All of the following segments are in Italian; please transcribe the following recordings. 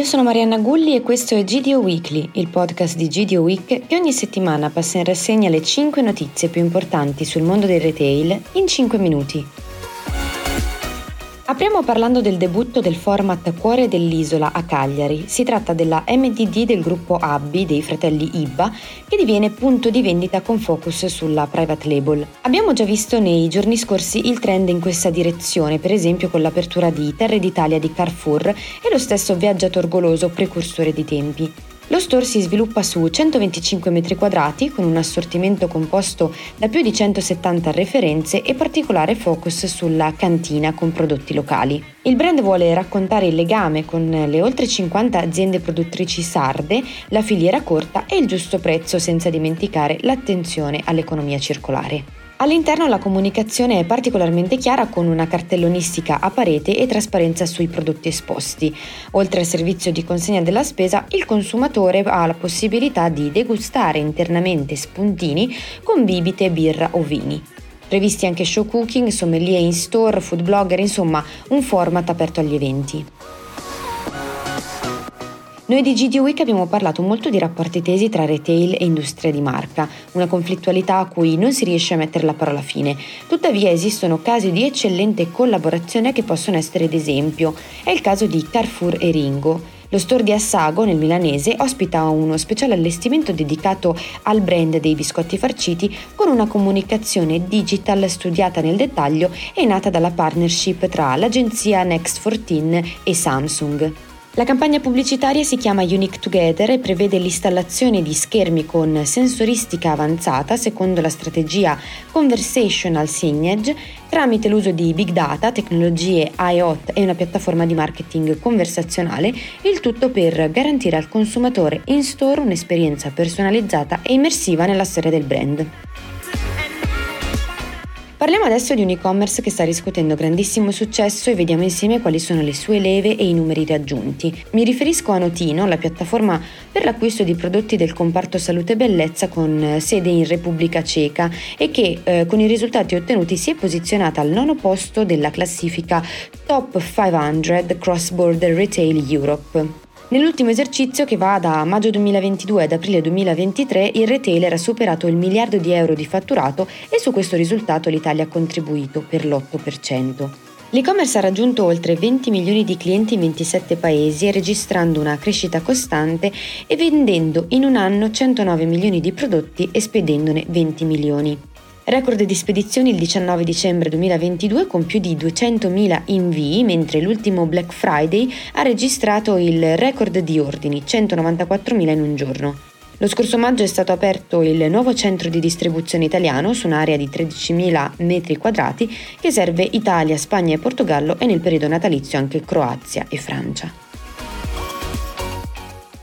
io sono Marianna Gulli e questo è GDO Weekly, il podcast di GDO Week che ogni settimana passa in rassegna le 5 notizie più importanti sul mondo del retail in 5 minuti. Apriamo parlando del debutto del format Cuore dell'Isola a Cagliari. Si tratta della MDD del gruppo Abbi dei fratelli Ibba che diviene punto di vendita con focus sulla private label. Abbiamo già visto nei giorni scorsi il trend in questa direzione, per esempio con l'apertura di Terre d'Italia di Carrefour e lo stesso viaggiator goloso precursore di tempi. Lo store si sviluppa su 125 m2 con un assortimento composto da più di 170 referenze e particolare focus sulla cantina con prodotti locali. Il brand vuole raccontare il legame con le oltre 50 aziende produttrici sarde, la filiera corta e il giusto prezzo senza dimenticare l'attenzione all'economia circolare. All'interno la comunicazione è particolarmente chiara con una cartellonistica a parete e trasparenza sui prodotti esposti. Oltre al servizio di consegna della spesa, il consumatore ha la possibilità di degustare internamente spuntini con bibite, birra o vini. Previsti anche show cooking, sommelier in store, food blogger, insomma un format aperto agli eventi. Noi di GD Week abbiamo parlato molto di rapporti tesi tra retail e industria di marca, una conflittualità a cui non si riesce a mettere la parola fine. Tuttavia esistono casi di eccellente collaborazione che possono essere d'esempio. È il caso di Carrefour e Ringo. Lo store di Assago, nel milanese, ospita uno speciale allestimento dedicato al brand dei biscotti farciti con una comunicazione digital studiata nel dettaglio e nata dalla partnership tra l'agenzia Next 14 e Samsung. La campagna pubblicitaria si chiama Unique Together e prevede l'installazione di schermi con sensoristica avanzata secondo la strategia Conversational Signage tramite l'uso di big data, tecnologie IoT e una piattaforma di marketing conversazionale, il tutto per garantire al consumatore in store un'esperienza personalizzata e immersiva nella storia del brand. Parliamo adesso di un e-commerce che sta riscuotendo grandissimo successo e vediamo insieme quali sono le sue leve e i numeri raggiunti. Mi riferisco a Notino, la piattaforma per l'acquisto di prodotti del comparto salute e bellezza con eh, sede in Repubblica Ceca e che eh, con i risultati ottenuti si è posizionata al nono posto della classifica Top 500 Cross Border Retail Europe. Nell'ultimo esercizio che va da maggio 2022 ad aprile 2023 il retailer ha superato il miliardo di euro di fatturato e su questo risultato l'Italia ha contribuito per l'8%. L'e-commerce ha raggiunto oltre 20 milioni di clienti in 27 paesi, registrando una crescita costante e vendendo in un anno 109 milioni di prodotti e spedendone 20 milioni. Record di spedizioni il 19 dicembre 2022 con più di 200.000 invii, mentre l'ultimo Black Friday ha registrato il record di ordini, 194.000 in un giorno. Lo scorso maggio è stato aperto il nuovo centro di distribuzione italiano su un'area di 13.000 m2 che serve Italia, Spagna e Portogallo e nel periodo natalizio anche Croazia e Francia.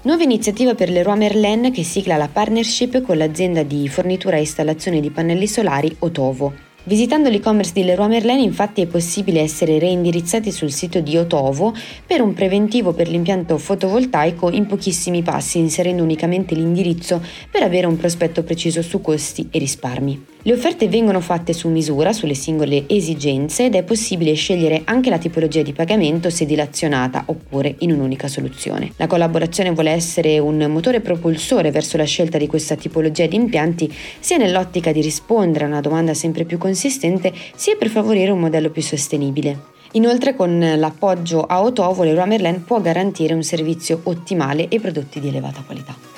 Nuova iniziativa per Leroy Merlin che sigla la partnership con l'azienda di fornitura e installazione di pannelli solari Otovo. Visitando l'e-commerce di Leroy Merlin infatti è possibile essere reindirizzati sul sito di Otovo per un preventivo per l'impianto fotovoltaico in pochissimi passi inserendo unicamente l'indirizzo per avere un prospetto preciso su costi e risparmi. Le offerte vengono fatte su misura sulle singole esigenze ed è possibile scegliere anche la tipologia di pagamento se dilazionata oppure in un'unica soluzione. La collaborazione vuole essere un motore propulsore verso la scelta di questa tipologia di impianti sia nell'ottica di rispondere a una domanda sempre più consistente sia per favorire un modello più sostenibile. Inoltre con l'appoggio a Otovo Leroy Merlin può garantire un servizio ottimale e prodotti di elevata qualità.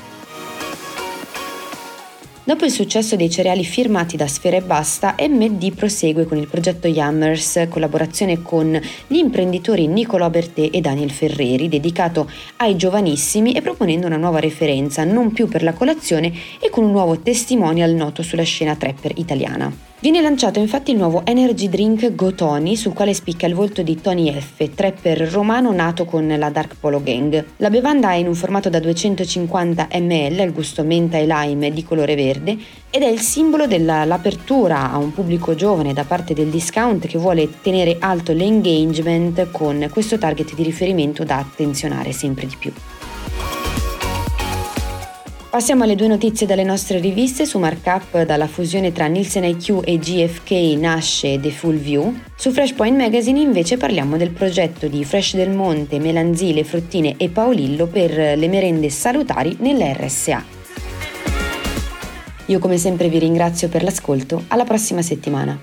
Dopo il successo dei cereali firmati da Sfera e Basta, MD prosegue con il progetto Yammers, collaborazione con gli imprenditori Nicolò Bertè e Daniel Ferreri, dedicato ai giovanissimi e proponendo una nuova referenza, non più per la colazione e con un nuovo testimonial noto sulla scena trapper italiana. Viene lanciato infatti il nuovo energy drink Go Tony, sul quale spicca il volto di Tony F, trapper romano nato con la Dark Polo Gang. La bevanda è in un formato da 250 ml al gusto menta e lime di colore verde ed è il simbolo dell'apertura a un pubblico giovane da parte del discount che vuole tenere alto l'engagement con questo target di riferimento da attenzionare sempre di più. Passiamo alle due notizie dalle nostre riviste su Markup dalla fusione tra Nielsen IQ e GFK nasce The Full View. Su Freshpoint Magazine invece parliamo del progetto di Fresh del Monte, Melanzile, Fruttine e Paolillo per le merende salutari nelle RSA. Io come sempre vi ringrazio per l'ascolto, alla prossima settimana.